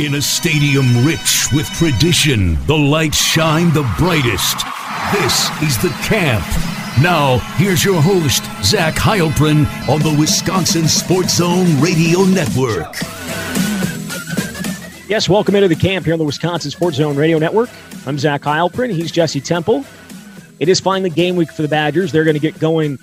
In a stadium rich with tradition, the lights shine the brightest. This is the camp. Now, here's your host, Zach Heilprin, on the Wisconsin Sports Zone Radio Network. Yes, welcome into the camp here on the Wisconsin Sports Zone Radio Network. I'm Zach Heilprin. He's Jesse Temple. It is finally game week for the Badgers. They're going to get going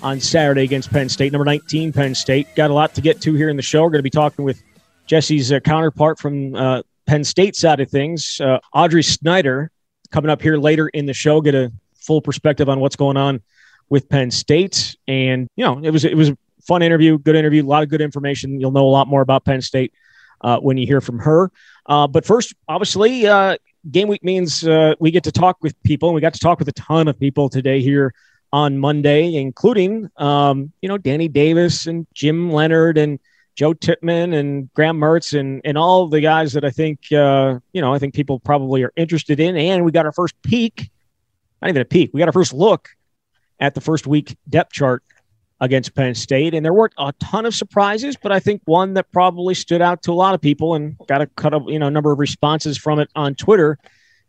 on Saturday against Penn State, number 19 Penn State. Got a lot to get to here in the show. We're going to be talking with Jesse's uh, counterpart from uh, Penn State side of things, uh, Audrey Snyder, coming up here later in the show. Get a full perspective on what's going on with Penn State, and you know it was it was a fun interview, good interview, a lot of good information. You'll know a lot more about Penn State uh, when you hear from her. Uh, but first, obviously, uh, game week means we get to talk with people, and we got to talk with a ton of people today here on Monday, including um, you know Danny Davis and Jim Leonhard and Joe Tippmann and Graham Mertz and and all the guys that I think uh, you know I think people probably are interested in. And we got our first peek, not even a peek, we got our first look at the first week depth chart against Penn State, and there weren't a ton of surprises, but I think one that probably stood out to a lot of people and got a cut of you know number of responses from it on Twitter,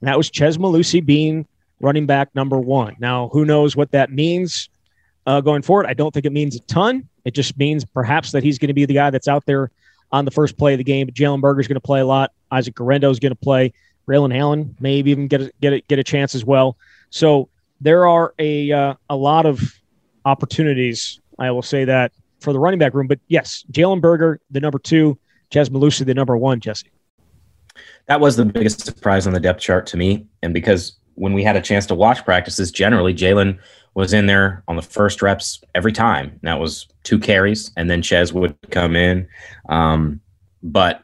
and that was Chez Mellusi being running back number one. Now, who knows what that means uh, going forward? I don't think it means a ton. It just means perhaps that he's going to be the guy that's out there on the first play of the game. Jalen Berger is going to play a lot. Isaac Guerendo is going to play. Braylon Allen maybe even get a, get a, get a chance as well. So there are a uh, a lot of opportunities. I will say that for the running back room. But yes, Jalen Berger, the number two, Chez Mellusi, the number one. Jesse. That was the biggest surprise on the depth chart to me, and because when we had a chance to watch practices, generally Jalen was in there on the first reps every time. And that was two carries, and then Chez would come in. Um, but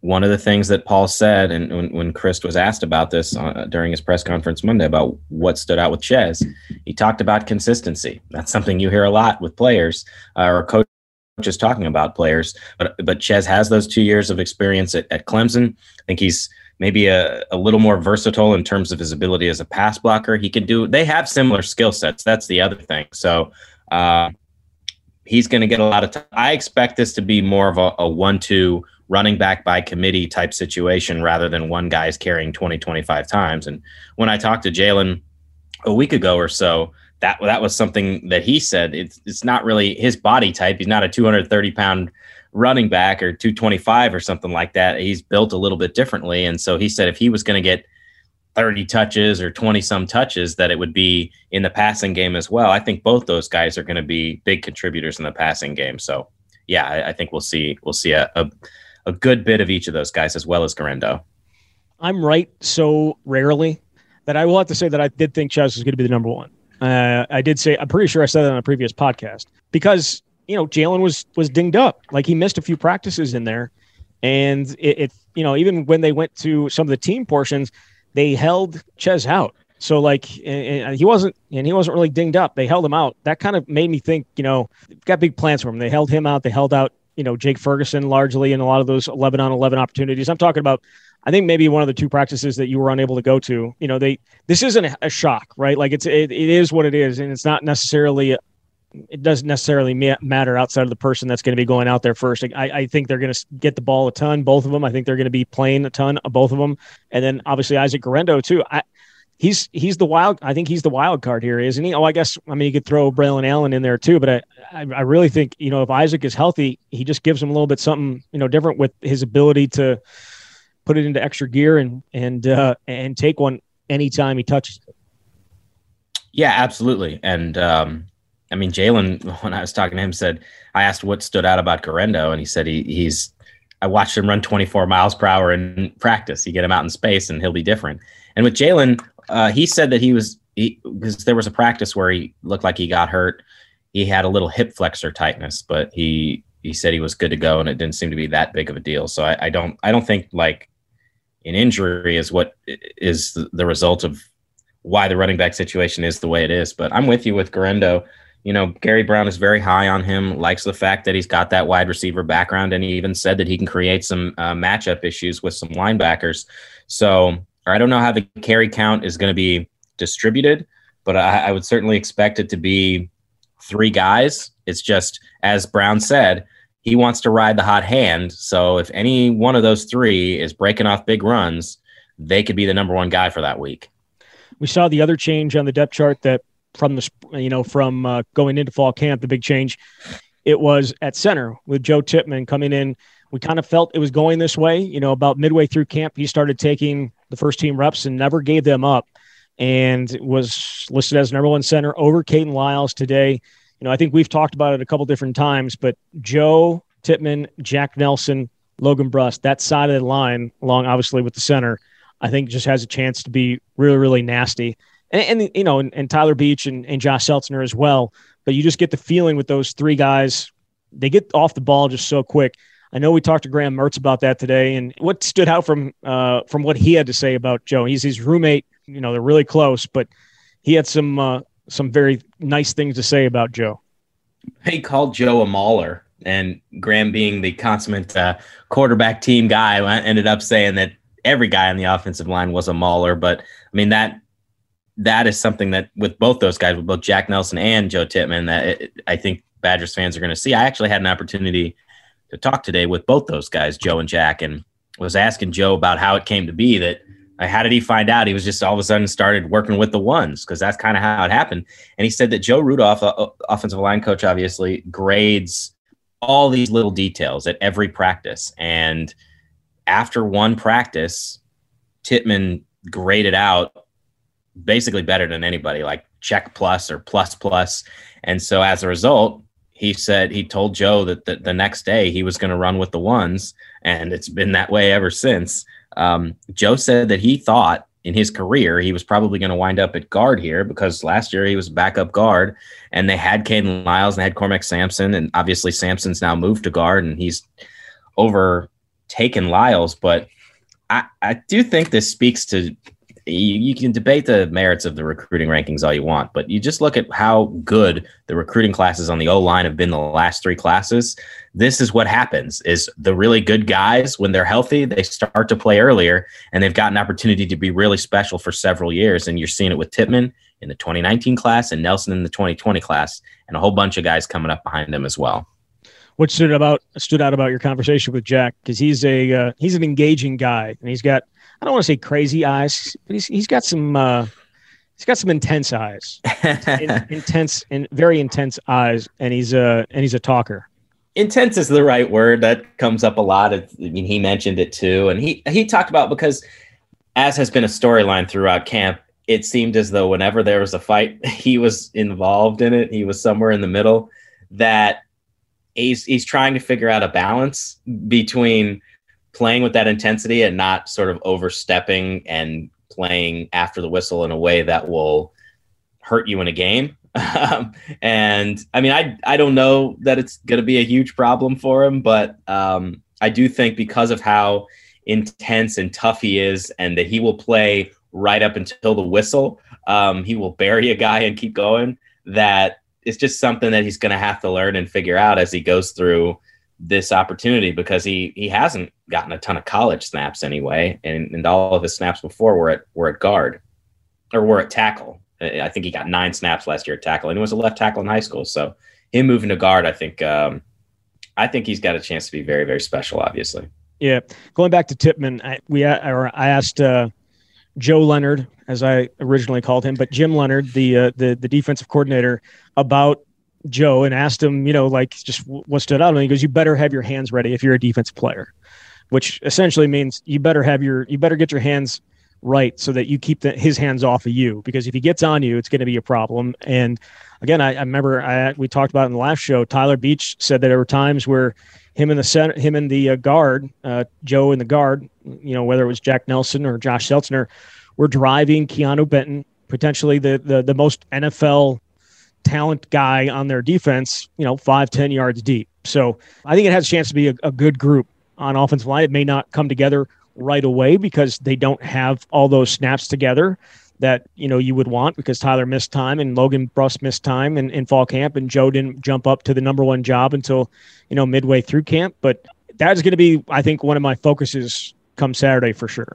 one of the things that Paul said, and when, when Chryst was asked about this uh, during his press conference Monday about what stood out with Chez, he talked about consistency. That's something you hear a lot with players uh, or coaches talking about players. But but Chez has those two years of experience at, at Clemson. I think he's maybe a, a little more versatile in terms of his ability as a pass blocker. He can do, they have similar skill sets. That's the other thing. So, uh, he's going to get a lot of time. I expect this to be more of a, a one two running back by committee type situation rather than one guy's carrying 20, 25 times. And when I talked to Jalen a week ago or so, that that was something that he said. It's it's not really his body type. He's not a 230 pound running back or 225 or something like that. He's built a little bit differently. And so he said if he was going to get 30 touches or 20 some touches, that it would be in the passing game as well. I think both those guys are going to be big contributors in the passing game. So yeah, I, I think we'll see we'll see a, a, a good bit of each of those guys as well as Guerendo. I'm right so rarely that I will have to say that I did think Chez was going to be the number one. Uh, I did say I'm pretty sure I said that on a previous podcast because you know, Jalen was was dinged up. Like he missed a few practices in there, and it, it, you know even when they went to some of the team portions, they held Chez out. So like and he wasn't and he wasn't really dinged up. They held him out. That kind of made me think, you know, got big plans for him. They held him out. They held out, you know, Jake Ferguson largely in a lot of those 11 on 11 opportunities. I'm talking about I think maybe one of the two practices that you were unable to go to, you know, they this isn't a shock, right? Like it's it, it is what it is and it's not necessarily it doesn't necessarily matter outside of the person that's going to be going out there first. I, I think they're going to get the ball a ton, both of them. I think they're going to be playing a ton, both of them, and then obviously Isaac Guerendo too. I, he's he's the wild. I think he's the wild card here, isn't he? Oh, I guess I mean you could throw Braylon Allen in there too, but I, I, I really think you know if Isaac is healthy, he just gives him a little bit something you know different with his ability to put it into extra gear and and uh, and take one anytime he touches it. Yeah, absolutely, and um, I mean, Jalen, when I was talking to him, said I asked what stood out about Guerendo, and he said he he's. I watched him run 24 miles per hour in practice. You get him out in space, and he'll be different. And with Jalen, uh, he said that he was because there was a practice where he looked like he got hurt. He had a little hip flexor tightness, but he he said he was good to go, and it didn't seem to be that big of a deal. So I, I don't I don't think like an injury is what is the result of why the running back situation is the way it is. But I'm with you with Guerendo you know, Gary Brown is very high on him, likes the fact that he's got that wide receiver background, and he even said that he can create some uh, matchup issues with some linebackers. So, I don't know how the carry count is going to be distributed, but I, I would certainly expect it to be three guys. It's just, as Brown said, he wants to ride the hot hand. So if any one of those three is breaking off big runs, they could be the number one guy for that week. We saw the other change on the depth chart that from the you know from uh, going into fall camp, the big change it was at center with Joe Tippmann coming in. We kind of felt it was going this way. You know, about midway through camp, he started taking the first team reps and never gave them up, and was listed as number one center over Kayden Lyles today. You know, I think we've talked about it a couple different times, but Joe Tippmann, Jack Nelson, Logan Bruss, that side of the line, along obviously with the center, I think just has a chance to be really, really nasty. And, and you know, and, and, Tyler Beach and, and Josh Seltzner as well. But you just get the feeling with those three guys, they get off the ball just so quick. I know we talked to Graham Mertz about that today, and what stood out from uh, from what he had to say about Joe. He's his roommate. You know, they're really close, but he had some uh, some very nice things to say about Joe. He called Joe a mauler, and Graham, being the consummate uh, quarterback team guy, ended up saying that every guy on the offensive line was a mauler. But I mean that that is something that with both those guys, with both Jack Nelson and Joe Tippmann, that it, I think Badgers fans are going to see. I actually had an opportunity to talk today with both those guys, Joe and Jack, and was asking Joe about how it came to be that uh, how did he find out he was just all of a sudden started working with the ones because that's kind of how it happened. And he said that Joe Rudolph, uh, offensive line coach, obviously grades all these little details at every practice. And after one practice, Tippmann graded out basically better than anybody, like check plus or plus plus. And so as a result, he said he told Joe that the, the next day he was going to run with the ones, and it's been that way ever since. Um, Joe said that he thought in his career he was probably going to wind up at guard here because last year he was backup guard, and they had Kayden Lyles and they had Cormac Sampson, and obviously Sampson's now moved to guard and he's overtaken Lyles, but I, I do think this speaks to you, you, can debate the merits of the recruiting rankings all you want, but you just look at how good the recruiting classes on the O line have been the last three classes. This is what happens: is the really good guys when they're healthy, they start to play earlier, and they've got an opportunity to be really special for several years. And you're seeing it with Tippmann in the 2019 class and Nelson in the 2020 class, and a whole bunch of guys coming up behind them as well what stood about stood out about your conversation with Jack because he's a uh, he's an engaging guy and he's got I don't want to say crazy eyes, but he's he's got some uh, he's got some intense eyes, in, intense and very intense eyes, and he's a and he's a talker. Intense is the right word that comes up a lot. I mean, he mentioned it too, and he he talked about because as has been a storyline throughout camp, it seemed as though whenever there was a fight, he was involved in it. He was somewhere in the middle. That he's he's trying to figure out a balance between playing with that intensity and not sort of overstepping and playing after the whistle in a way that will hurt you in a game. Um, and I mean, I I don't know that it's going to be a huge problem for him, but um, I do think because of how intense and tough he is, and that he will play right up until the whistle, um, he will bury a guy and keep going. That it's just something that he's going to have to learn and figure out as he goes through this opportunity because he he hasn't gotten a ton of college snaps anyway, and, and all of his snaps before were at were at guard or were at tackle. I think he got nine snaps last year at tackle, and he was a left tackle in high school. So him moving to guard, I think um, I think he's got a chance to be very very special. Obviously, yeah. Going back to Tippmann, I, we I asked uh, Joe Leonhard, as I originally called him, but Jim Leonhard, the uh, the the defensive coordinator, about Joe and asked him, you know, like just what stood out. And he goes, "You better have your hands ready if you're a defense player," which essentially means you better have your you better get your hands right so that you keep the, his hands off of you because if he gets on you, it's going to be a problem. And again, I, I remember I, we talked about in the last show. Tyler Beach said that there were times where him and the center, him and the uh, guard, uh, Joe and the guard, you know, whether it was Jack Nelson or Josh Seltzner, were driving Keanu Benton, potentially the the, the most NFL talent guy on their defense, you know, five, 10 yards deep. So I think it has a chance to be a, a good group on offensive line. It may not come together right away because they don't have all those snaps together that you know you would want because Tyler missed time and Logan Bruss missed time in, in fall camp and Joe didn't jump up to the number one job until you know midway through camp. But that is going to be, I think, one of my focuses come Saturday for sure.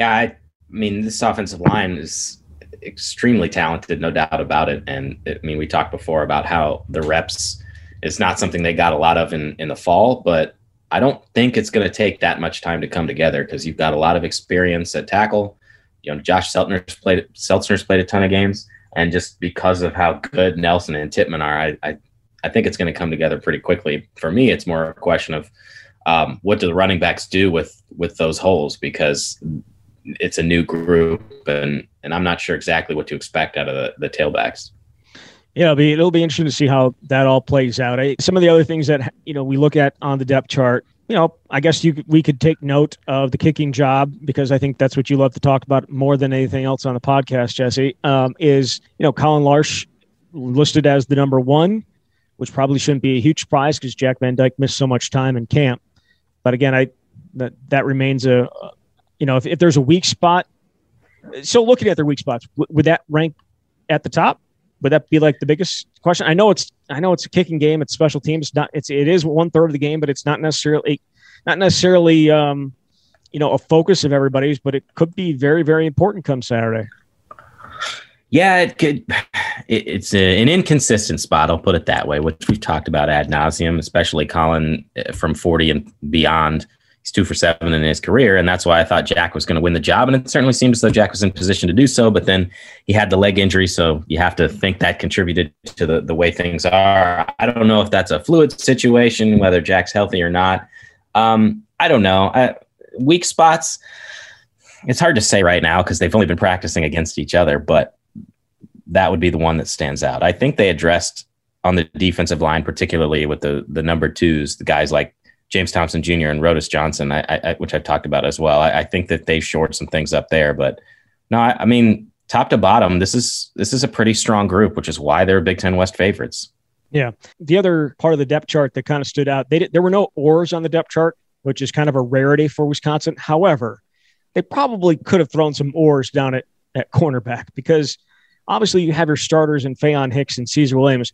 Yeah, I mean, this offensive line is extremely talented, no doubt about it. And I mean, we talked before about how the reps is not something they got a lot of in in the fall, but I don't think it's going to take that much time to come together because you've got a lot of experience at tackle. You know, Josh Seltzner's played Seltzner's played a ton of games, and just because of how good Nelson and Tippmann are, I I, I think it's going to come together pretty quickly. For me, it's more a question of um, what do the running backs do with with those holes because it's a new group and and I'm not sure exactly what to expect out of the, the tailbacks. Yeah, it'll be it'll be interesting to see how that all plays out. I, some of the other things that you know we look at on the depth chart, you know, I guess you we could take note of the kicking job because I think that's what you love to talk about more than anything else on the podcast, Jesse. Um, is you know Colin Larsh listed as the number one, which probably shouldn't be a huge surprise because Jack Van Dyke missed so much time in camp. But again, I that that remains a you know if, if there's a weak spot. So looking at their weak spots, would that rank at the top? would that be like the biggest question? I know it's I know it's a kicking game. It's special teams. It's not it's it is one third of the game, but it's not necessarily not necessarily um, you know a focus of everybody's. But it could be very very important come Saturday. Yeah, it could. It, it's a, an inconsistent spot. I'll put it that way, which we've talked about ad nauseum, especially Colin uh, from forty and beyond he's two for seven in his career, and that's why I thought Jack was going to win the job. And it certainly seemed as though Jack was in position to do so, but then he had the leg injury, so you have to think that contributed to the the way things are. I don't know if that's a fluid situation, whether Jack's healthy or not. Um, I don't know. I, weak spots. It's hard to say right now because they've only been practicing against each other, but that would be the one that stands out. I think they addressed on the defensive line, particularly with the the number twos, the guys like James Thompson Jr. and Rodas Johnson, I, I, which I've talked about as well. I, I, think that they've shored some things up there, but no, I, mean top to bottom, this is this is a pretty strong group, which is why they're Big Ten West favorites. Yeah, the other part of the depth chart that kind of stood out, they did, there were no oars on the depth chart, which is kind of a rarity for Wisconsin. However, they probably could have thrown some oars down at at cornerback because obviously you have your starters in Faion Hicks and Caesar Williams,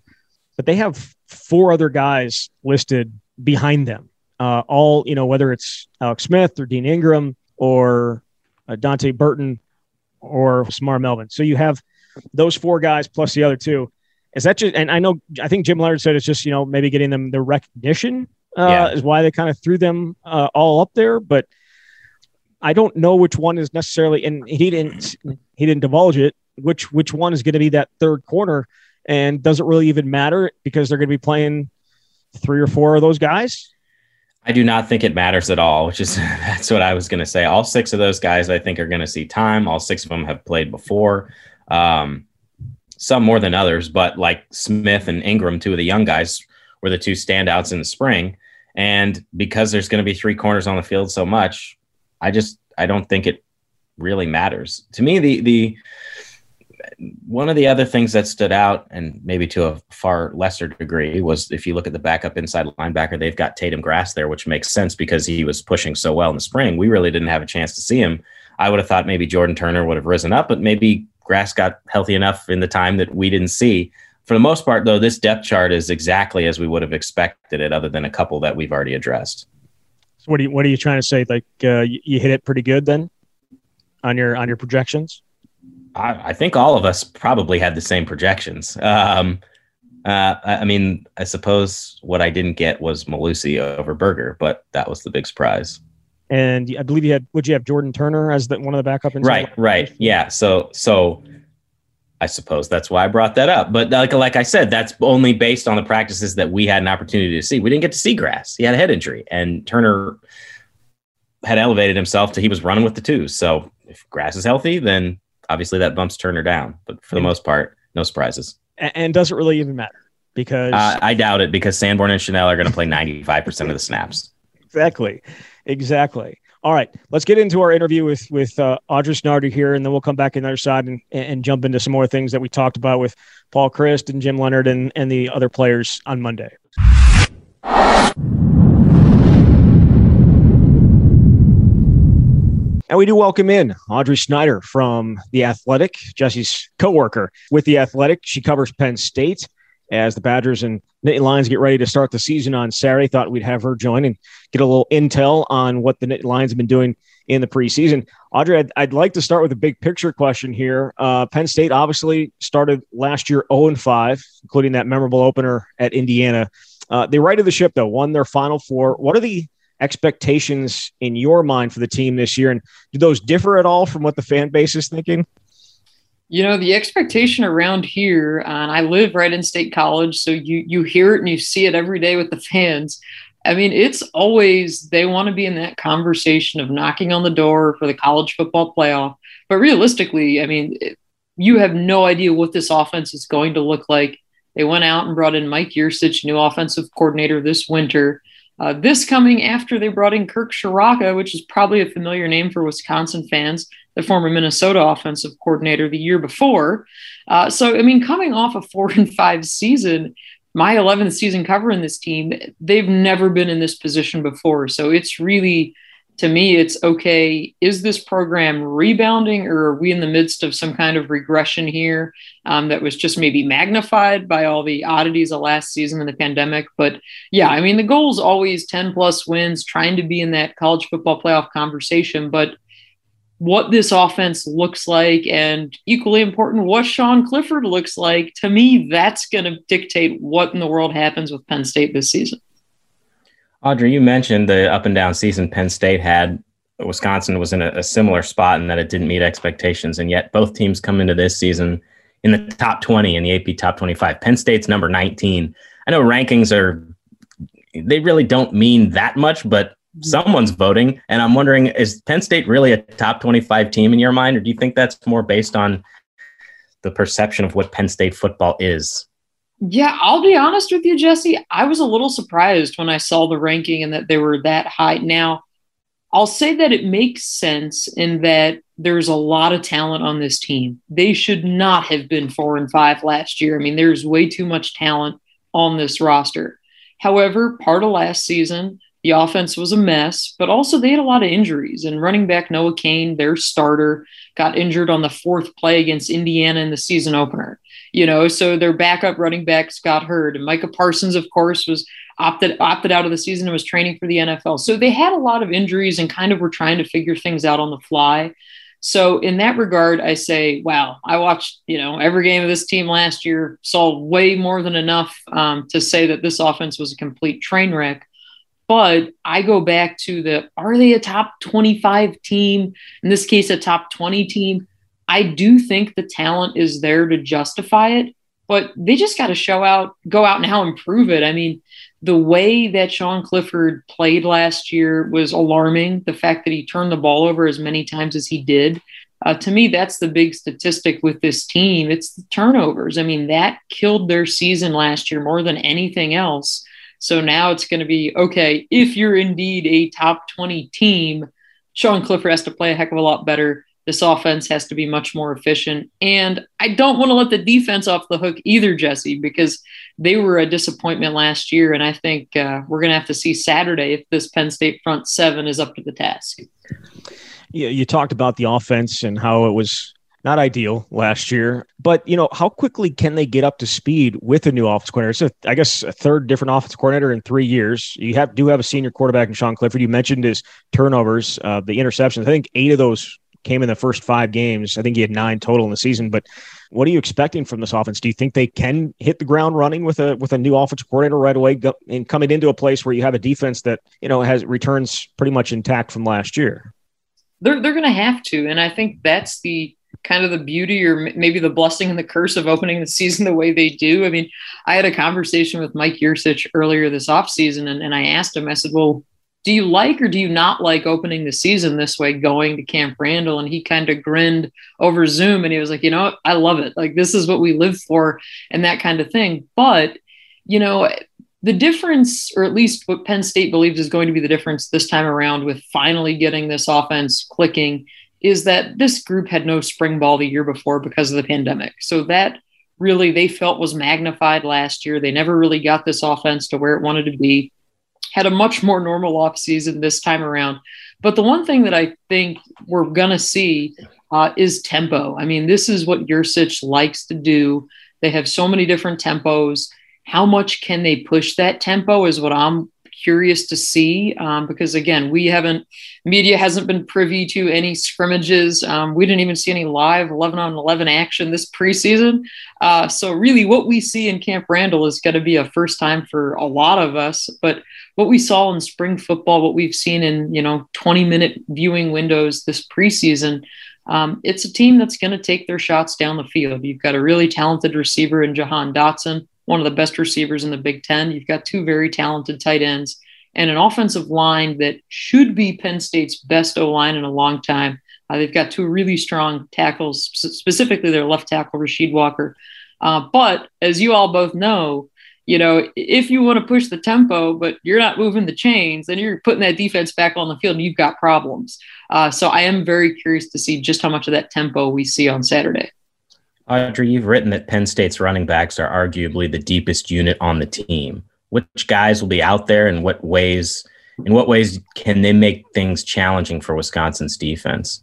but they have four other guys listed behind them uh, all, you know, whether it's Alex Smith or Dean Engram or uh, Donte Burton or Semar Melvin. So you have those four guys plus the other two. Is that just, and I know, I think Jim Leonhard said it's just, you know, maybe getting them the recognition uh, yeah. is why they kind of threw them uh, all up there. But I don't know which one is necessarily, and he didn't, he didn't divulge it, which, which one is going to be that third corner. And does it really even matter because they're going to be playing three or four of those guys? I do not think it matters at all, which is that's what I was going to say. All six of those guys, I think, are going to see time. All six of them have played before, um, some more than others, but like Smith and Engram, two of the young guys, were the two standouts in the spring. And because there's going to be three corners on the field so much, I just I don't think it really matters. To me, the the one of the other things that stood out, and maybe to a far lesser degree, was if you look at the backup inside linebacker, they've got Tatum Grass there, which makes sense because he was pushing so well in the spring. We really didn't have a chance to see him. I would have thought maybe Jordan Turner would have risen up, but maybe Grass got healthy enough in the time that we didn't see. For the most part, though, this depth chart is exactly as we would have expected it, other than a couple that we've already addressed. So what are you What are you trying to say? Like uh, you hit it pretty good then on your on your projections? I, I, think all of us probably had the same projections. Um, uh, I mean, I suppose what I didn't get was Mellusi over Berger, but that was the big surprise. And I believe you had would you have Jordan Turner as the, one of the backup? Right, right, yeah. So, so I suppose that's why I brought that up. But like like I said, that's only based on the practices that we had an opportunity to see. We didn't get to see Grass; he had a head injury, and Turner had elevated himself to he was running with the twos. So if Grass is healthy, then obviously that bumps Turner down, but for the most part, no surprises. And does it really even matter? Because uh, I doubt it because Sanborn and Chenal are going to play 95% of the snaps. Exactly. Exactly. All right, let's get into our interview with with uh, Nardi here, and then we'll come back on the other side and, and jump into some more things that we talked about with Paul Chryst and Jim Leonhard and, and the other players on Monday. And we do welcome in Audrey Snyder from The Athletic, Jesse's coworker with The Athletic. She covers Penn State as the Badgers and Nittany Lions get ready to start the season on Saturday. Thought we'd have her join and get a little intel on what the Nittany Lions have been doing in the preseason. Audrey, I'd, I'd like to start with a big picture question here. Uh, Penn State obviously started last year 0 5, including that memorable opener at Indiana. Uh, they righted the ship, though, won their final four. What are the expectations in your mind for the team this year? And do those differ at all from what the fan base is thinking? You know, the expectation around here, and I live right in State College, so you you hear it and you see it every day with the fans. I mean, it's always they want to be in that conversation of knocking on the door for the college football playoff. But realistically, I mean, you have no idea what this offense is going to look like. They went out and brought in Mike Yurcich, new offensive coordinator this winter. Uh, this coming after they brought in Kirk Ciarrocca, which is probably a familiar name for Wisconsin fans, the former Minnesota offensive coordinator the year before. Uh, so, I mean, coming off a four and five season, my 11th season covering this team, they've never been in this position before. So it's really, to me, it's okay. Is this program rebounding or are we in the midst of some kind of regression here um, that was just maybe magnified by all the oddities of last season and the pandemic? But yeah, I mean, the goal is always 10 plus wins, trying to be in that college football playoff conversation. But what this offense looks like, and equally important, what Sean Clifford looks like. To me, that's going to dictate what in the world happens with Penn State this season. Audrey, you mentioned the up and down season Penn State had. Wisconsin was in a, a similar spot in that it didn't meet expectations, and yet both teams come into this season in the top 20 in the AP top 25. Penn State's number 19. I know rankings are, they really don't mean that much, but mm-hmm. someone's voting. And I'm wondering, is Penn State really a top 25 team in your mind, or do you think that's more based on the perception of what Penn State football is? Yeah, I'll be honest with you, Jesse. I was a little surprised when I saw the ranking and that they were that high. Now, I'll say that it makes sense in that there's a lot of talent on this team. They should not have been four and five last year. I mean, there's way too much talent on this roster. However, part of last season, the offense was a mess, but also they had a lot of injuries. And running back Noah Cain, their starter, got injured on the fourth play against Indiana in the season opener. You know, so their backup running backs got hurt. And Micah Parsons, of course, was opted opted out of the season and was training for the NFL. So they had a lot of injuries and kind of were trying to figure things out on the fly. So in that regard, I say, wow, I watched you know every game of this team last year, saw way more than enough um, to say that this offense was a complete train wreck. But I go back to the are they a top 25 team? In this case, a top 20 team. I do think the talent is there to justify it, but they just got to show out, go out now and prove it. I mean, the way that Sean Clifford played last year was alarming. The fact that he turned the ball over as many times as he did. Uh, to me, that's the big statistic with this team. It's the turnovers. I mean, that killed their season last year more than anything else. So now it's going to be okay, if you're indeed a top 20 team, Sean Clifford has to play a heck of a lot better. This offense has to be much more efficient. And I don't want to let the defense off the hook either, Jesse, because they were a disappointment last year. And I think uh, we're going to have to see Saturday if this Penn State front seven is up to the task. Yeah, you talked about the offense and how it was not ideal last year. But you know, how quickly can they get up to speed with a new offense coordinator? A, I guess a third different offense coordinator in three years. You have do have a senior quarterback in Sean Clifford. You mentioned his turnovers, uh, the interceptions. I think eight of those came in the first five games. I think he had nine total in the season. But what are you expecting from this offense? Do you think they can hit the ground running with a with a new offensive coordinator right away, go, and coming into a place where you have a defense that you know has returns pretty much intact from last year? They're they're going to have to, and I think that's the kind of the beauty or maybe the blessing and the curse of opening the season the way they do. I mean, I had a conversation with Mike Yurcich earlier this offseason, and, and I asked him, I said, well, do you like or do you not like opening the season this way, going to Camp Randall? And he kind of grinned over Zoom and he was like, you know, what? I love it. Like, this is what we live for and that kind of thing. But, you know, the difference, or at least what Penn State believes is going to be the difference this time around with finally getting this offense clicking is that this group had no spring ball the year before because of the pandemic. So that really they felt was magnified last year. They never really got this offense to where it wanted to be. Had a much more normal offseason this time around. But the one thing that I think we're going to see uh, is tempo. I mean, this is what Yurcich likes to do. They have so many different tempos. How much can they push that tempo is what I'm curious to see um, because again, we haven't media hasn't been privy to any scrimmages. Um, we didn't even see any live 11 on 11 action this preseason. Uh, so really, what we see in Camp Randall is going to be a first time for a lot of us. But what we saw in spring football, what we've seen in you know 20 minute viewing windows this preseason. Um, it's a team that's going to take their shots down the field. You've got a really talented receiver in Jahan Dotson one of the best receivers in the Big Ten. You've got two very talented tight ends and an offensive line that should be Penn State's best O line in a long time. Uh, they've got two really strong tackles, specifically their left tackle, Rasheed Walker. Uh, but as you all both know, you know, if you want to push the tempo, but you're not moving the chains, then you're putting that defense back on the field and you've got problems. Uh, so I am very curious to see just how much of that tempo we see on Saturday. Audrey, you've written that Penn State's running backs are arguably the deepest unit on the team. Which guys will be out there and what ways in what ways can they make things challenging for Wisconsin's defense?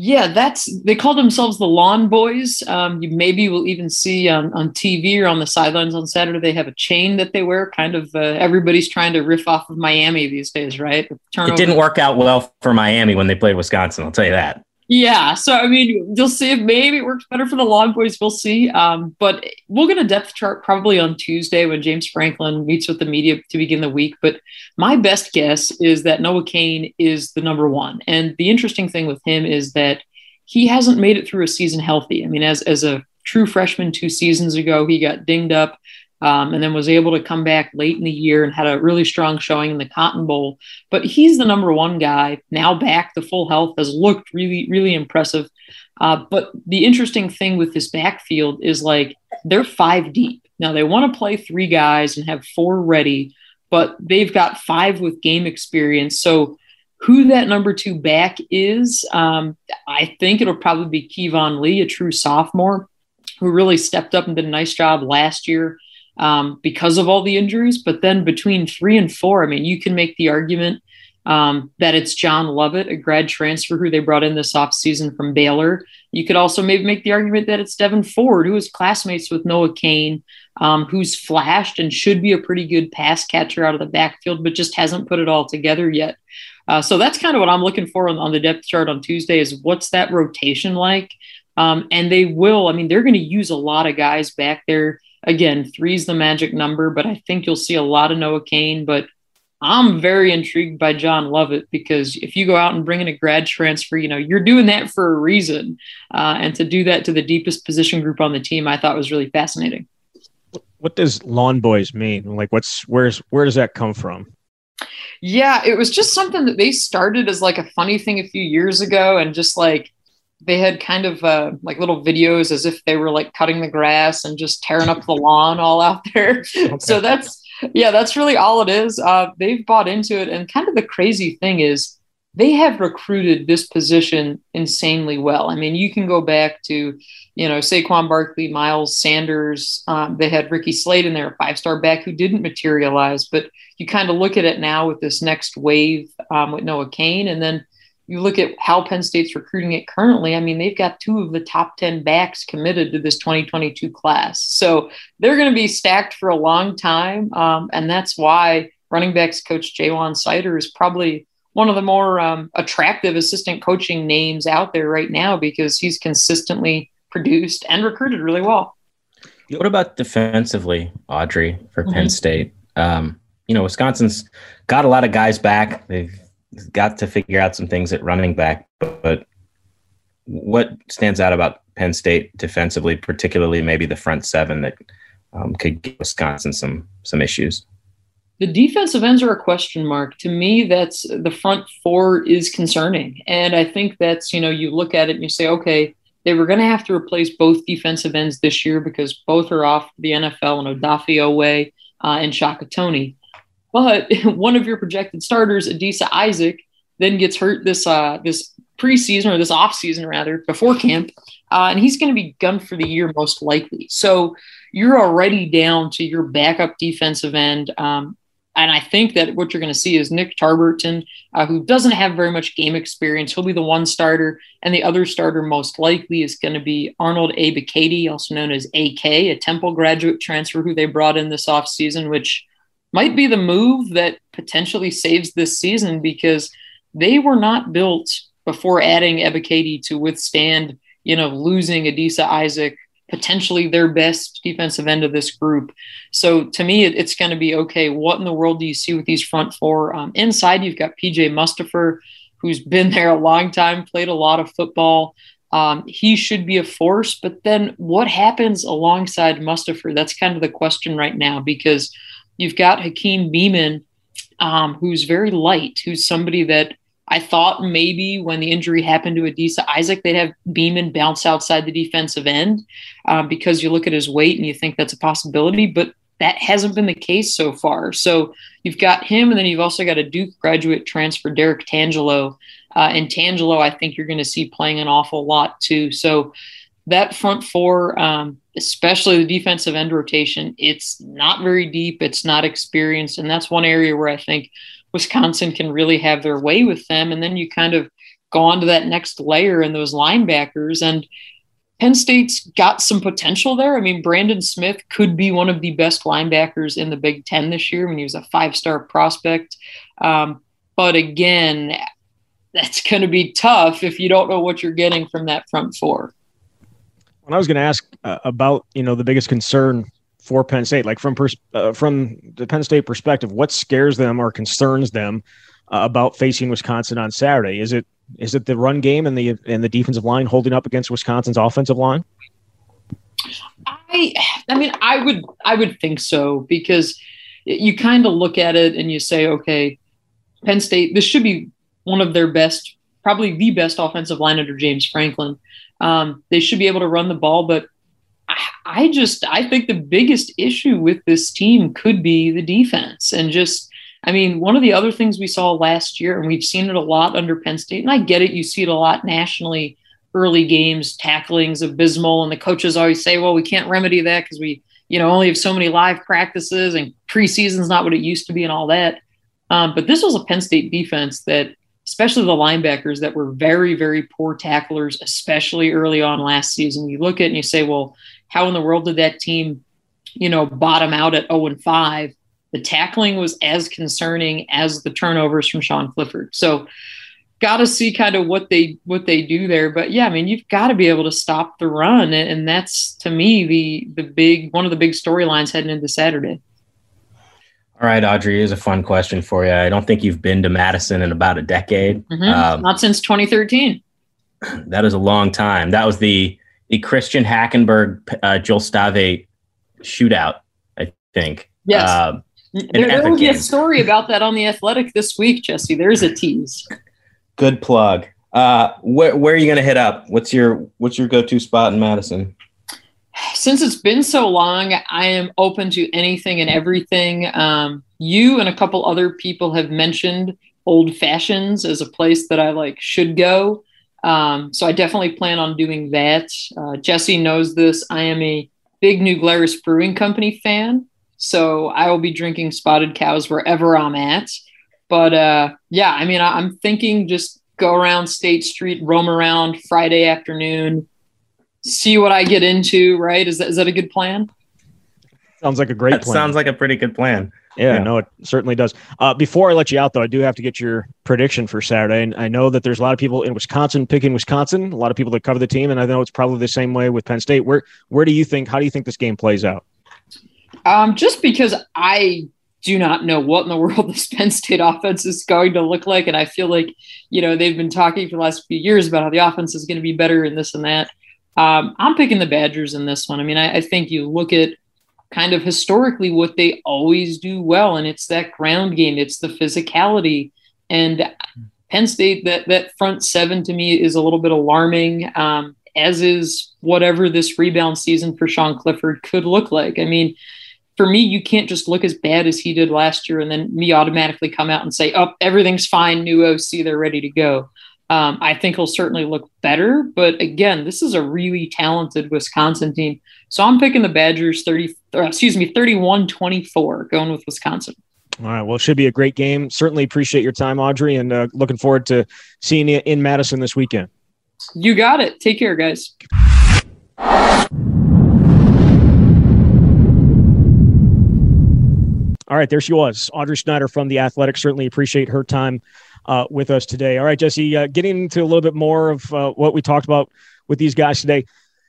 Yeah, that's they call themselves the Lawn Boys. Um, you maybe will even see on, on TV or on the sidelines on Saturday. They have a chain that they wear. Kind of uh, everybody's trying to riff off of Miami these days, right? It didn't work out well for Miami when they played Wisconsin. I'll tell you that. Yeah, so I mean, you'll see if maybe it works better for the Lawn Boys. We'll see. Um, but we'll get a depth chart probably on Tuesday when James Franklin meets with the media to begin the week. But my best guess is that Noah Cain is the number one. And the interesting thing with him is that he hasn't made it through a season healthy. I mean, as as a true freshman two seasons ago, he got dinged up um, and then was able to come back late in the year and had a really strong showing in the Cotton Bowl. But he's the number one guy now back. The full health has looked really, really impressive. Uh, but the interesting thing with this backfield is like they're five deep. Now they want to play three guys and have four ready, but they've got five with game experience. So who that number two back is, um, I think it'll probably be Keyvone Lee, a true sophomore who really stepped up and did a nice job last year um, because of all the injuries. But then between three and four, I mean, you can make the argument um, that it's John Lovett, a grad transfer who they brought in this offseason from Baylor. You could also maybe make the argument that it's Devyn Ford, who is classmates with Noah Cain, um, who's flashed and should be a pretty good pass catcher out of the backfield, but just hasn't put it all together yet. Uh, so that's kind of what I'm looking for on, on, the depth chart on Tuesday is what's that rotation like? Um, and they will, I mean, they're going to use a lot of guys back there again, three's the magic number, but I think you'll see a lot of Noah Cain. But I'm very intrigued by John Lovett because if you go out and bring in a grad transfer, you know, you're doing that for a reason. Uh, and to do that to the deepest position group on the team, I thought was really fascinating. What does lawn boys mean? Like, what's where's where does that come from? Yeah, it was just something that they started as like a funny thing a few years ago, and just like they had kind of uh, like little videos as if they were like cutting the grass and just tearing up the lawn all out there. Okay. So that's yeah, that's really all it is. Uh, they've bought into it, and kind of the crazy thing is they have recruited this position insanely well. I mean, you can go back to you know Saquon Barkley, Miles Sanders. Um, they had Ricky Slade in there, a five-star back who didn't materialize, but you kind of look at it now with this next wave um, with Noah Cain, and then you look at how Penn State's recruiting it currently, I mean, they've got two of the top 10 backs committed to this 2022 class. So they're going to be stacked for a long time. Um, and that's why running backs coach Ja'Juan Seider is probably one of the more um, attractive assistant coaching names out there right now because he's consistently produced and recruited really well. What about defensively, Audrey, for mm-hmm. Penn State? Um, you know, Wisconsin's got a lot of guys back. They've got to figure out some things at running back. But, but what stands out about Penn State defensively, particularly maybe the front seven that um, could give Wisconsin some some issues? The defensive ends are a question mark. To me, that's the front four is concerning, and I think that's you know you look at it and you say, okay, they were going to have to replace both defensive ends this year because both are off the NFL and Odafe Oweh uh, and Shaka Toney. But one of your projected starters, Adisa Isaac, then gets hurt this uh, this preseason or this offseason rather before camp, uh, and he's going to be gone for the year most likely. So you're already down to your backup defensive end. Um, and I think that what you're going to see is Nick Tarburton, uh, who doesn't have very much game experience. He'll be the one starter, and the other starter most likely is going to be Arnold A. Ebiketie, also known as AK, a Temple graduate transfer who they brought in this offseason, which might be the move that potentially saves this season because they were not built before adding Ebiketie to withstand, you know, losing Adisa Isaac, potentially their best defensive end of this group. So to me, it, it's going to be okay. What in the world do you see with these front four? Um, inside, you've got PJ Mustipher, who's been there a long time, played a lot of football. Um, he should be a force, but then what happens alongside Mustipher? That's kind of the question right now because you've got Hakeem Beamon, um, who's very light, who's somebody that I thought maybe when the injury happened to Adisa Isaac, they'd have Beamon bounce outside the defensive end um, because you look at his weight and you think that's a possibility, but that hasn't been the case so far. So you've got him, and then you've also got a Duke graduate transfer, Derrick Tangelo. Uh, and Tangelo, I think you're going to see playing an awful lot too. So that front four, um, especially the defensive end rotation, it's not very deep, it's not experienced, and that's one area where I think Wisconsin can really have their way with them. And then you kind of go on to that next layer in those linebackers. And Penn State's got some potential there. I mean, Brandon Smith could be one of the best linebackers in the Big Ten this year. I mean, he was a five star prospect. Um, but again, that's going to be tough if you don't know what you're getting from that front four. When I was going to ask uh, about, you know, the biggest concern for Penn State? Like from pers- uh, from the Penn State perspective, what scares them or concerns them uh, about facing Wisconsin on Saturday? Is it is it the run game and the and the defensive line holding up against Wisconsin's offensive line? I I mean I would I would think so because you kind of look at it and you say okay Penn State this should be one of their best probably the best offensive line under James Franklin. Um, they should be able to run the ball, but I just I think the biggest issue with this team could be the defense and just I mean one of the other things we saw last year and we've seen it a lot under Penn State and I get it you see it a lot nationally early games tacklings abysmal and the coaches always say well we can't remedy that because we you know only have so many live practices and preseason's not what it used to be and all that. Um, but this was a Penn State defense that especially the linebackers that were very very poor tacklers especially early on last season you look at it and you say well how in the world did that team, you know, bottom out at 0 and 5? The tackling was as concerning as the turnovers from Sean Clifford. So got to see kind of what they what they do there. But yeah, I mean, you've got to be able to stop the run, and that's to me the the big one of the big storylines heading into Saturday. All right, Audrey, here's a fun question for you. I don't think you've been to Madison in about a decade. Mm-hmm. Um, Not since 2013. That is a long time. That was the the Christian Hackenberg uh, Joel Stave shootout. I think. Yes. There, there will be a story about that on the Athletic this week, Jesse. There's a tease. Good plug. Uh, where, where are you going to hit up? What's your What's your go to spot in Madison? Since it's been so long, I am open to anything and everything. Um, you and a couple other people have mentioned Old Fashions as a place that I like should go. Um, so I definitely plan on doing that. Uh, Jesse knows this. I am a big New Glarus Brewing Company fan, so I will be drinking Spotted Cows wherever I'm at. But uh, yeah, I mean, I, am thinking just go around State Street, roam around Friday afternoon, see what I get into. Right? Is that is that a good plan? Sounds like a great that plan. Sounds like a pretty good plan. Yeah, yeah, no, it certainly does. Uh, before I let you out, though, I do have to get your prediction for Saturday. And I know that there's a lot of people in Wisconsin picking Wisconsin, a lot of people that cover the team, and I know it's probably the same way with Penn State. Where where do you think? How do you think this game plays out? Um, just because I do not know what in the world this Penn State offense is going to look like, and I feel like you know they've been talking for the last few years about how the offense is going to be better and this and that. Um, I'm picking the Badgers in this one. I mean, I, I think you look at kind of historically what they always do well, and it's that ground game, it's the physicality. And Penn State, that that front seven to me is a little bit alarming, um, as is whatever this rebound season for Sean Clifford could look like. I mean, for me, you can't just look as bad as he did last year and then me automatically come out and say, "Oh, everything's fine, new OC, they're ready to go." Um, I think he'll certainly look better, but again, this is a really talented Wisconsin team. So I'm picking the Badgers 30, or, excuse me, 31 24, going with Wisconsin. All right. Well, it should be a great game. Certainly appreciate your time, Audrey, and uh, looking forward to seeing you in Madison this weekend. You got it. Take care, guys. All right, there she was, Audrey Snyder from the Athletic. Certainly appreciate her time uh, with us today. All right, Jesse, uh, getting into a little bit more of uh, what we talked about with these guys today.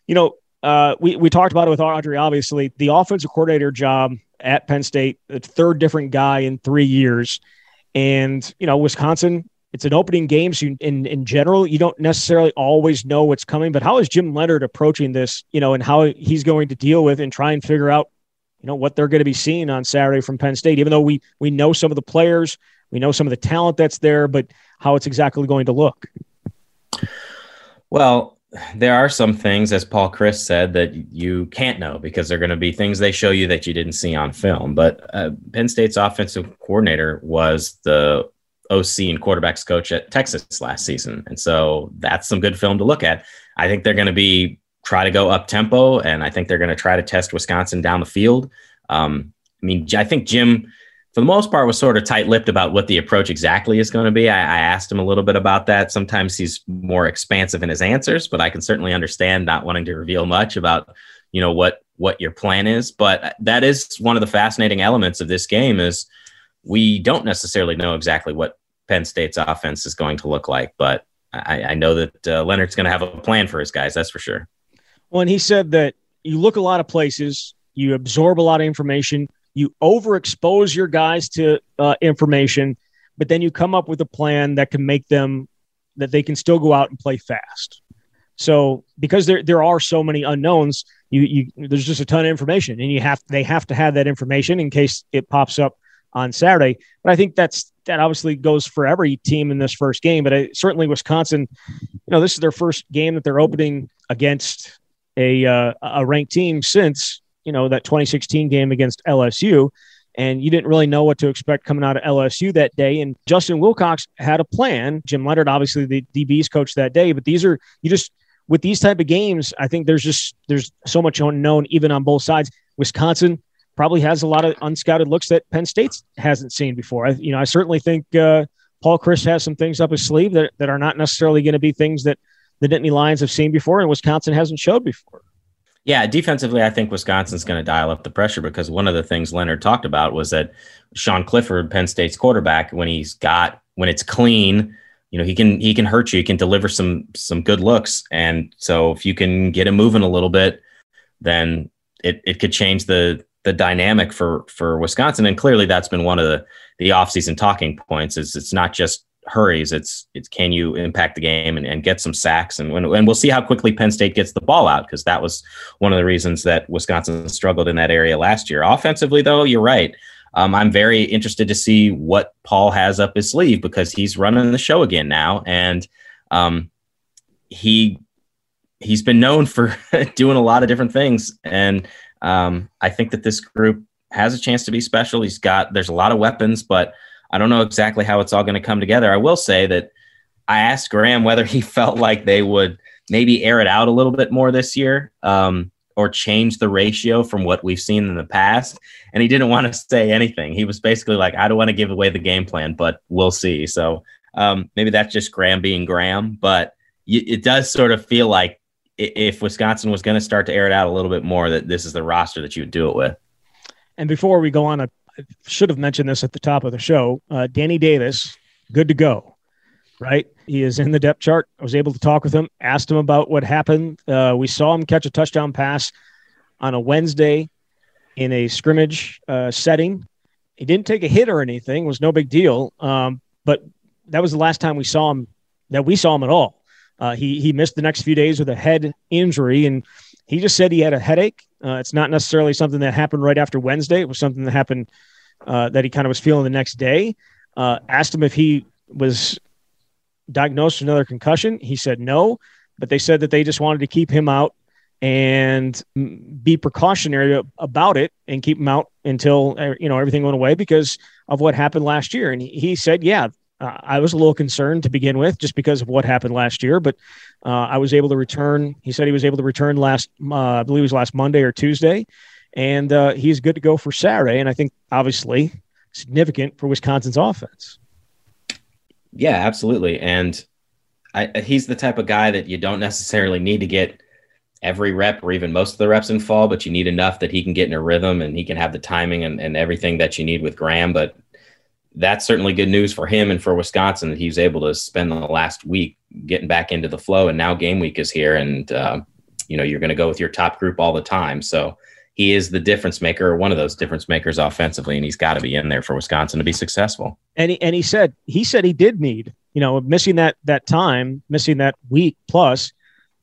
You know, uh, we we talked about it with Audrey. Obviously, the offensive coordinator job at Penn State, the third different guy in three years, and you know, Wisconsin. It's an opening game, so you, in in general, you don't necessarily always know what's coming. But how is Jim Leonhard approaching this? You know, and how he's going to deal with and try and figure out you know what they're going to be seeing on Saturday from Penn State. Even though we we know some of the players, we know some of the talent that's there, but how it's exactly going to look. Well, there are some things, as Paul Chryst said, that you can't know because they're going to be things they show you that you didn't see on film. But uh, Penn State's offensive coordinator was the OC and quarterbacks coach at Texas last season, and so that's some good film to look at. I think they're going to be try to go up tempo, and I think they're going to try to test Wisconsin down the field. Um, I mean, I think Jim, for the most part, was sort of tight-lipped about what the approach exactly is going to be. I, I asked him a little bit about that. Sometimes he's more expansive in his answers, but I can certainly understand not wanting to reveal much about, you know, what what your plan is. But that is one of the fascinating elements of this game is we don't necessarily know exactly what Penn State's offense is going to look like, but I, I know that uh, Leonhard's going to have a plan for his guys. That's for sure. Well, and he said that you look a lot of places, you absorb a lot of information, you overexpose your guys to uh, information, but then you come up with a plan that can make them that they can still go out and play fast. So because there there are so many unknowns, you you there's just a ton of information, and you have they have to have that information in case it pops up on Saturday. But I think that's that obviously goes for every team in this first game. But I, certainly Wisconsin, you know, this is their first game that they're opening against a uh, a ranked team since you know that 2016 game against LSU, and you didn't really know what to expect coming out of LSU that day. And Justin Wilcox had a plan. Jim Leonhard, obviously the DB's coach that day, but these are you just with these type of games. I think there's just there's so much unknown even on both sides. Wisconsin probably has a lot of unscouted looks that Penn State hasn't seen before. I, you know, I certainly think uh, Paul Chryst has some things up his sleeve that, that are not necessarily going to be things that the Nittany Lions have seen before and Wisconsin hasn't showed before. Yeah, defensively, I think Wisconsin's going to dial up the pressure because one of the things Leonhard talked about was that Sean Clifford, Penn State's quarterback, when he's got when it's clean, you know, he can he can hurt you. He can deliver some some good looks, and so if you can get him moving a little bit, then it it could change the the dynamic for for Wisconsin. And clearly, that's been one of the the offseason talking points. Is it's not just hurries. It's it's can you impact the game and, and get some sacks and when, and we'll see how quickly Penn State gets the ball out because that was one of the reasons that Wisconsin struggled in that area last year. Offensively, though, you're right. Um, I'm very interested to see what Paul has up his sleeve because he's running the show again now, and um, he he's been known for doing a lot of different things, and um, I think that this group has a chance to be special. He's got there's a lot of weapons, but I don't know exactly how it's all going to come together. I will say that I asked Graham whether he felt like they would maybe air it out a little bit more this year um, or change the ratio from what we've seen in the past. And he didn't want to say anything. He was basically like, I don't want to give away the game plan, but we'll see. So um, maybe that's just Graham being Graham, but it does sort of feel like if Wisconsin was going to start to air it out a little bit more, that this is the roster that you would do it with. And before we go on, I should have mentioned this at the top of the show. Uh, Danny Davis, good to go, right? He is in the depth chart. I was able to talk with him, asked him about what happened. Uh, we saw him catch a touchdown pass on a Wednesday in a scrimmage uh, setting. He didn't take a hit or anything; was no big deal. Um, but that was the last time we saw him. That we saw him at all. Uh, he he missed the next few days with a head injury, and he just said he had a headache. Uh, it's not necessarily something that happened right after Wednesday. It was something that happened uh, that he kind of was feeling the next day. Uh, asked him if he was diagnosed with another concussion. He said no, but they said that they just wanted to keep him out and be precautionary about it and keep him out until you know everything went away because of what happened last year. And he said, yeah, uh, I was a little concerned to begin with just because of what happened last year, but uh, I was able to return. He said he was able to return last, uh, I believe it was last Monday or Tuesday, and uh, he's good to go for Saturday. And I think obviously significant for Wisconsin's offense. Yeah, absolutely. And I, he's the type of guy that you don't necessarily need to get every rep or even most of the reps in fall, but you need enough that he can get in a rhythm and he can have the timing and, and everything that you need with Graham. But that's certainly good news for him and for Wisconsin that he was able to spend the last week getting back into the flow. And now game week is here, and uh, you know you're going to go with your top group all the time. So he is the difference maker, one of those difference makers offensively, and he's got to be in there for Wisconsin to be successful. And he, and he said he said he did need you know missing that that time, missing that week plus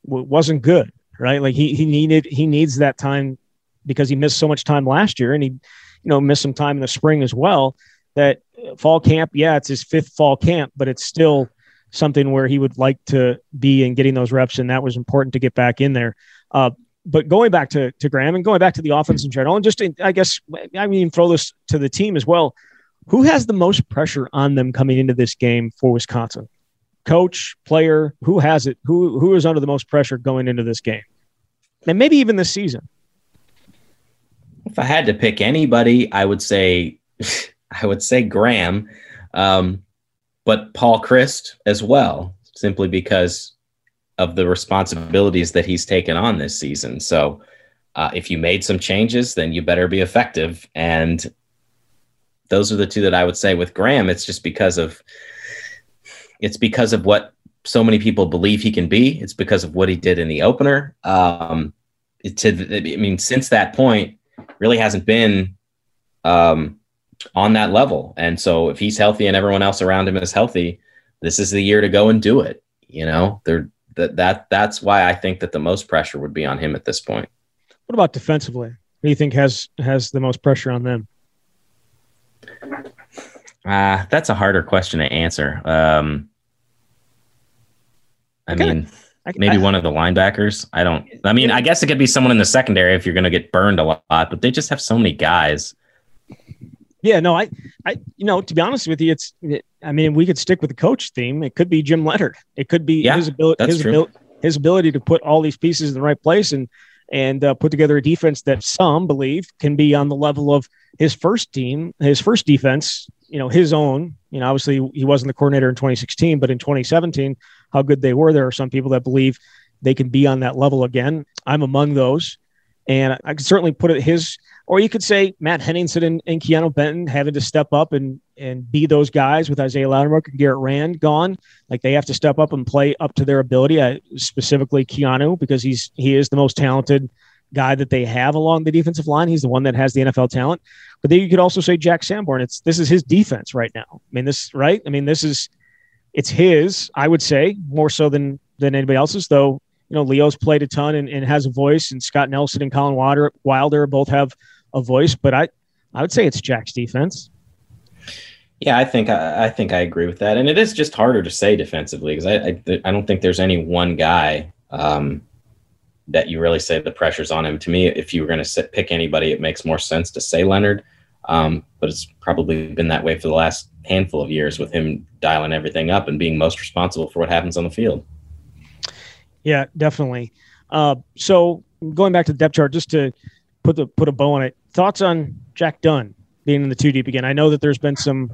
w- wasn't good, right? Like he he needed he needs that time because he missed so much time last year, and he you know missed some time in the spring as well that fall camp, yeah, it's his fifth fall camp, but it's still something where he would like to be and getting those reps, and that was important to get back in there. Uh, but going back to to Graham and going back to the offense in general, and just in, I guess I mean throw this to the team as well. Who has the most pressure on them coming into this game for Wisconsin? Coach, player, who has it? Who who is under the most pressure going into this game, and maybe even this season? If I had to pick anybody, I would say I would say Graham, um, but Paul Chryst as well, simply because of the responsibilities that he's taken on this season. So uh, if you made some changes, then you better be effective. And those are the two that I would say with Graham. It's just because of it's because of what so many people believe he can be. It's because of what he did in the opener. Um, to I mean, since that point, really hasn't been um, on that level. And so if he's healthy and everyone else around him is healthy, this is the year to go and do it. You know, they're that that that's why I think that the most pressure would be on him at this point. What about defensively? Who do you think has has the most pressure on them? Uh, that's a harder question to answer. Um, I mean, maybe one of the linebackers. I don't. I mean, I guess it could be someone in the secondary if you're going to get burned a lot. But they just have so many guys. Yeah, no, I, I, you know, to be honest with you, it's, it, I mean, we could stick with the coach theme. It could be Jim Leonhard. It could be yeah, his ability, his, abil- his ability to put all these pieces in the right place and and uh, put together a defense that some believe can be on the level of his first team, his first defense. You know, his own. You know, obviously he wasn't the coordinator in 2016, but in 2017, how good they were. There are some people that believe they can be on that level again. I'm among those, and I can certainly put it his or you could say Matt Henningsen and, and Keanu Benton having to step up and and be those guys with Isaiah Loudermilk and Garrett Rand gone. Like they have to step up and play up to their ability. Uh, specifically Keanu because he's he is the most talented guy that they have along the defensive line. He's the one that has the NFL talent. But then you could also say Jack Sanborn. It's this is his defense right now. I mean this right. I mean this is it's his. I would say more so than than anybody else's. Though you know Leo's played a ton and, and has a voice, and Scott Nelson and Collin Wilder, Wilder both have a voice, but I I would say it's Jack's defense. Yeah, I think I, I think I agree with that, and it is just harder to say defensively because I, I, I don't think there's any one guy um, that you really say the pressure's on him. To me, if you were going to pick anybody, it makes more sense to say Leonhard, um, but it's probably been that way for the last handful of years with him dialing everything up and being most responsible for what happens on the field. Yeah, definitely. Uh, so going back to the depth chart, just to put the put a bow on it. Thoughts on Jack Dunn being in the two deep again? I know that there's been some,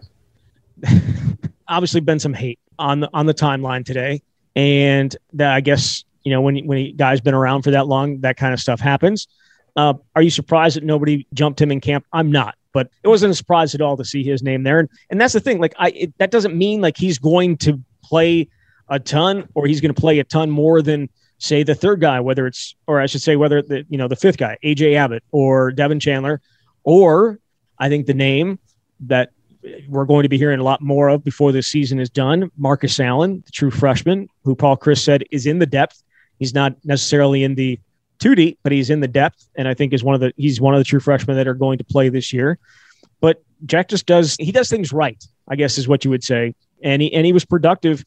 obviously been some hate on the on the timeline today, and that I guess you know when when a guy's been around for that long, that kind of stuff happens. Uh, are you surprised that nobody jumped him in camp? I'm not, but it wasn't a surprise at all to see his name there. And, and that's the thing. Like, I it, that doesn't mean like he's going to play a ton or he's going to play a ton more than say the third guy, whether it's, or I should say, whether the, you know, the fifth guy, AJ Abbott or Devin Chandler, or I think the name that we're going to be hearing a lot more of before this season is done, Markus Allen, the true freshman, who Paul Chryst said is in the depth. He's not necessarily in the two deep, but he's in the depth, and I think is one of the he's one of the true freshmen that are going to play this year. But Jack just does he does things right, I guess is what you would say, and he and he was productive,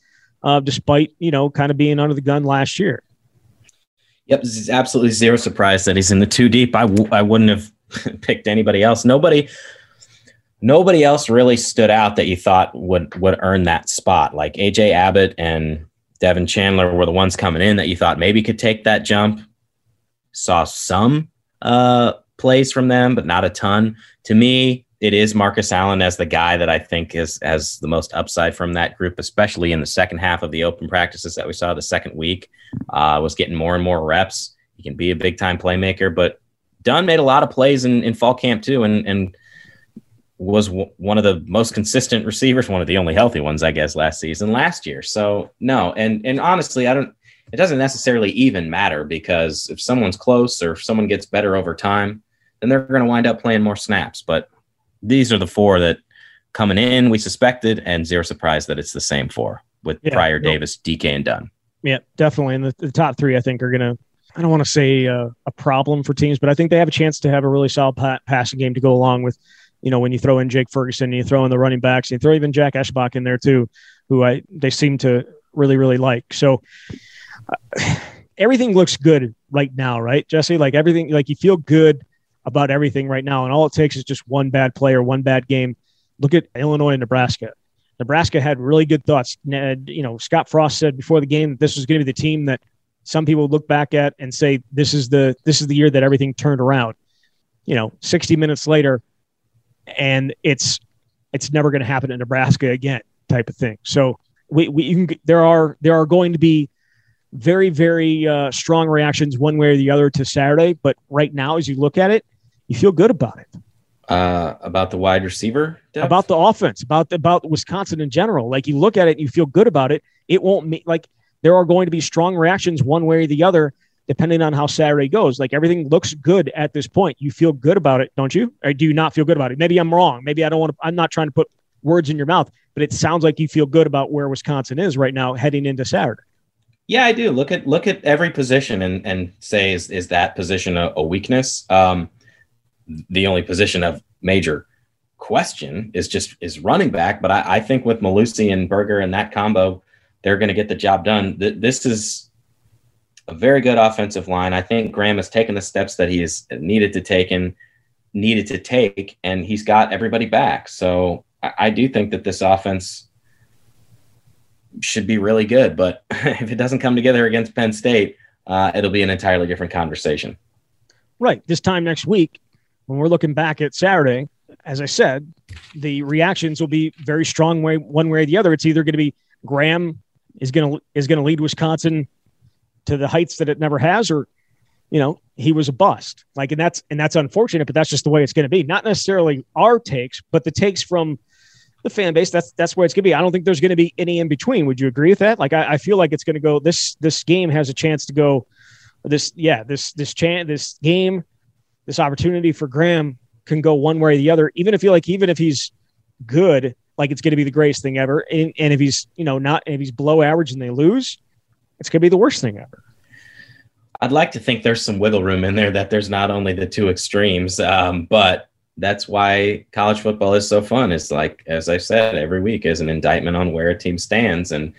uh, despite you know kind of being under the gun last year. Yep, it's absolutely zero surprise that he's in the two deep. I w- I wouldn't have picked anybody else. Nobody, nobody else really stood out that you thought would would earn that spot. Like AJ Abbott and Devin Chandler were the ones coming in that you thought maybe could take that jump. Saw some uh, plays from them, but not a ton. To me, it is Markus Allen as the guy that I think is has the most upside from that group, especially in the second half of the open practices that we saw the second week. Uh, was getting more and more reps. He can be a big time playmaker, but Dunn made a lot of plays in, in fall camp too, and and was w- one of the most consistent receivers, one of the only healthy ones, I guess, last season, last year. So no, and and honestly, I don't. It doesn't necessarily even matter because if someone's close or if someone gets better over time, then they're going to wind up playing more snaps. But these are the four that coming in we suspected, and zero surprise that it's the same four with yeah, Pryor. Davis, DK, and Dunn. Yeah, definitely. And the, the top three, I think, are going to I don't want to say uh, a problem for teams, but I think they have a chance to have a really solid pa- passing game to go along with, you know, when you throw in Jake Ferguson, and you throw in the running backs, and you throw even Jack Eschenbach in there too, who I they seem to really really like. So uh, everything looks good right now, right, Jesse? Like everything, like you feel good about everything right now, and all it takes is just one bad play or one bad game. Look at Illinois and Nebraska. Nebraska had really good thoughts. You know, Scott Frost said before the game that this was going to be the team that some people look back at and say this is the this is the year that everything turned around. You know, 60 minutes later, and it's it's never going to happen in Nebraska again, type of thing. So we, we can, there are there are going to be very very uh, strong reactions one way or the other to Saturday, but right now, as you look at it, you feel good about it. Uh, about the wide receiver, depth? about the offense, about about Wisconsin in general. Like you look at it, and you feel good about it. It won't mean like there are going to be strong reactions one way or the other, depending on how Saturday goes. Like everything looks good at this point. You feel good about it, don't you? Or do you not feel good about it? Maybe I'm wrong. Maybe I don't want to, I'm not trying to put words in your mouth, but it sounds like you feel good about where Wisconsin is right now heading into Saturday. Yeah, I do. Look at look at every position and and say is is that position a, a weakness? Um, the only position of major question is just is running back. But I, I think with Mellusi and Berger and that combo, they're going to get the job done. This is a very good offensive line. I think Graham has taken the steps that he has needed to take and needed to take, and he's got everybody back. So I, do think that this offense should be really good. But if it doesn't come together against Penn State, uh, it'll be an entirely different conversation. Right. This time next week, when we're looking back at Saturday, as I said, the reactions will be very strong way one way or the other. It's either going to be Graham is going to is going to lead Wisconsin to the heights that it never has, or you know he was a bust. Like, and that's and that's unfortunate, but that's just the way it's going to be. Not necessarily our takes, but the takes from the fan base. That's that's where it's going to be. I don't think there's going to be any in between. Would you agree with that? Like, I, I feel like it's going to go. This this game has a chance to go. This yeah this this chance this game, this opportunity for Graham can go one way or the other. Even if you like, even if he's good, like it's going to be the greatest thing ever. And, and if he's, you know, not, if he's below average and they lose, it's going to be the worst thing ever. I'd like to think there's some wiggle room in there that there's not only the two extremes, um, but that's why college football is so fun. It's like, as I said, every week is an indictment on where a team stands. And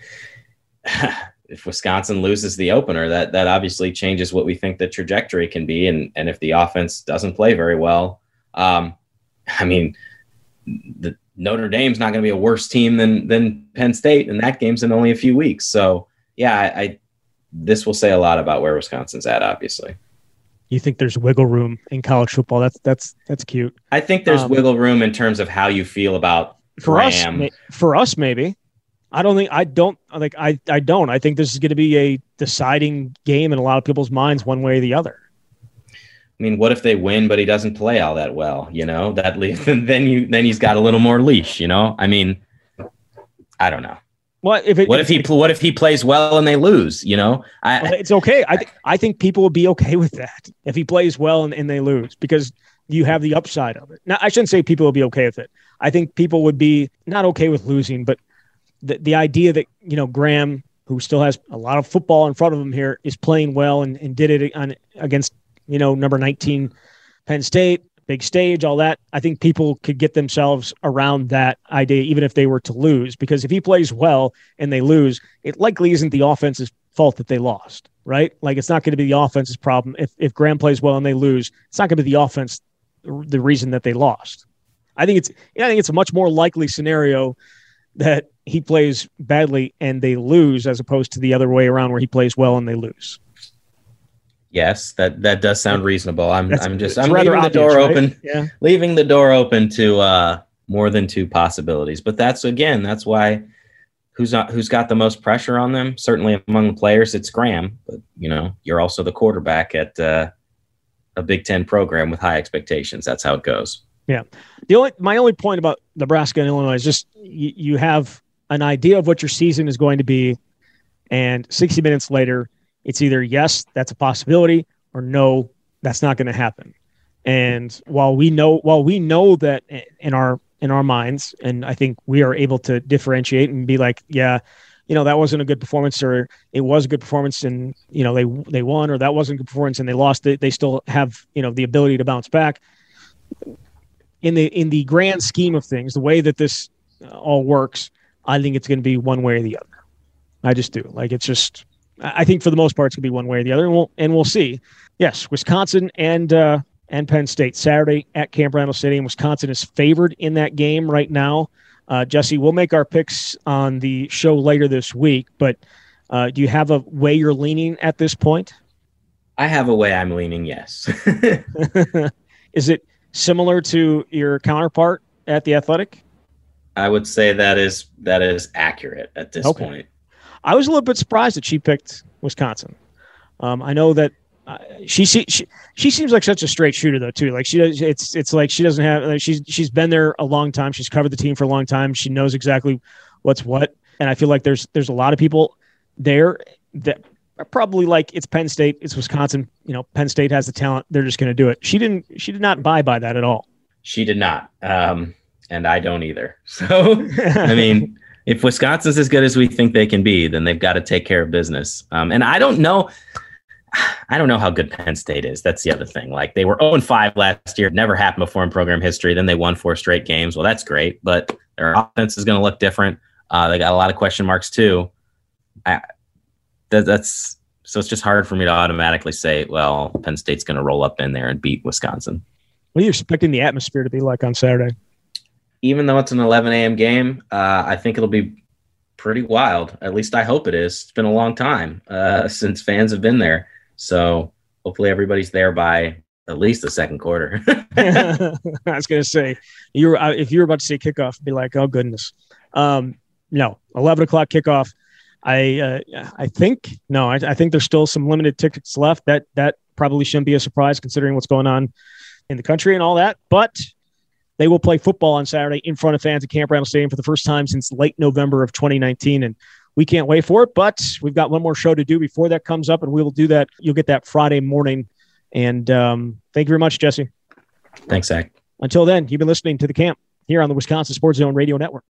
if Wisconsin loses the opener, that that obviously changes what we think the trajectory can be. And and if the offense doesn't play very well, um, I mean, the Notre Dame's not going to be a worse team than than Penn State, and that game's in only a few weeks. So yeah, I, I this will say a lot about where Wisconsin's at. Obviously, you think there's wiggle room in college football? That's that's that's cute. I think there's um, wiggle room in terms of how you feel about for Graham. us. For us, maybe. I don't think I don't like I I don't. I think this is going to be a deciding game in a lot of people's minds, one way or the other. I mean, what if they win, but he doesn't play all that well? You know, that leaves, then you then he's got a little more leash. You know, I mean, I don't know. What if it, what if he what if he plays well and they lose? You know, I, it's okay. I th- I think people will be okay with that if he plays well and, and they lose because you have the upside of it. Now, I shouldn't say people will be okay with it. I think people would be not okay with losing, but the the idea that you know Graham, who still has a lot of football in front of him here, is playing well and, and did it on against you know, number 19, Penn State, big stage, all that. I think people could get themselves around that idea, even if they were to lose, because if he plays well and they lose, it likely isn't the offense's fault that they lost, right? Like it's not going to be the offense's problem. If, if Graham plays well and they lose, it's not going to be the offense the reason that they lost. I think it's I think it's a much more likely scenario that he plays badly and they lose as opposed to the other way around where he plays well and they lose. Yes, that that does sound reasonable. I'm That's, I'm just I'm leaving obvious, the door right? open. Yeah. Leaving the door open to uh more than two possibilities. But that's again, that's why who's not who's got the most pressure on them? Certainly among the players, it's Graham. But you know, you're also the quarterback at uh, a Big Ten program with high expectations. That's how it goes. Yeah. The only my only point about Nebraska and Illinois is just you, you have an idea of what your season is going to be, and 60 minutes later, it's either yes, that's a possibility, or no, that's not going to happen. And while we know, while we know that in our in our minds, and I think we are able to differentiate and be like, yeah, you know, that wasn't a good performance, or it was a good performance, and you know they they won, or that wasn't a good performance and they lost. They, they still have you know the ability to bounce back. In the in the grand scheme of things, the way that this all works, I think it's going to be one way or the other. I just do. Like it's just. I think for the most part, it's going to be one way or the other, and we'll and we'll see. Yes, Wisconsin and uh, and Penn State Saturday at Camp Randall Stadium. Wisconsin is favored in that game right now. Uh, Jesse, we'll make our picks on the show later this week, but uh, do you have a way you're leaning at this point? I have a way I'm leaning, yes. is it similar to your counterpart at the Athletic? I would say that is that is accurate at this okay. point. I was a little bit surprised that she picked Wisconsin. Um, I know that uh, she, she she she seems like such a straight shooter though too. Like she does, it's it's like she doesn't have like she's she's been there a long time. She's covered the team for a long time. She knows exactly what's what. And I feel like there's there's a lot of people there that probably like it's Penn State, it's Wisconsin. You know, Penn State has the talent. They're just going to do it. She didn't. She did not buy by that at all. She did not, um, and I don't either. So I mean. if Wisconsin's as good as we think they can be, then they've got to take care of business. Um, and I don't know. I don't know how good Penn State is. That's the other thing. Like they were 0 5 last year. never happened before in program history. Then they won four straight games. Well, that's great, but their offense is going to look different. Uh, they got a lot of question marks too. I, that, that's so it's just hard for me to automatically say, well, Penn State's going to roll up in there and beat Wisconsin. What are you expecting the atmosphere to be like on Saturday? Even though it's an 11 a.m. game, uh, I think it'll be pretty wild. At least I hope it is. It's been a long time uh, since fans have been there. So hopefully everybody's there by at least the second quarter. I was going to say, you were, uh, if you were about to say kickoff, be like, oh goodness. Um, no, 11 o'clock kickoff. I uh, I think no, I, I, think there's still some limited tickets left. That that probably shouldn't be a surprise considering what's going on in the country and all that. But they will play football on Saturday in front of fans at Camp Randall Stadium for the first time since late November of 2019, and we can't wait for it. But we've got one more show to do before that comes up, and we will do that. You'll get that Friday morning. And um, thank you very much, Jesse. Thanks, Zach. Until then, you've been listening to the camp here on the Wisconsin Sports Zone Radio Network.